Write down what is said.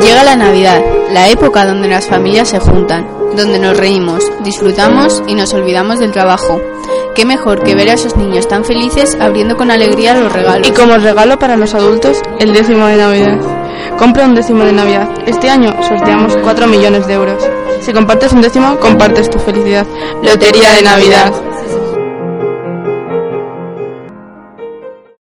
Llega la Navidad, la época donde las familias se juntan, donde nos reímos, disfrutamos y nos olvidamos del trabajo. Qué mejor que ver a esos niños tan felices abriendo con alegría los regalos. Y como regalo para los adultos, el décimo de Navidad. Compra un décimo de Navidad. Este año sorteamos 4 millones de euros. Si compartes un décimo, compartes tu felicidad. Lotería de Navidad.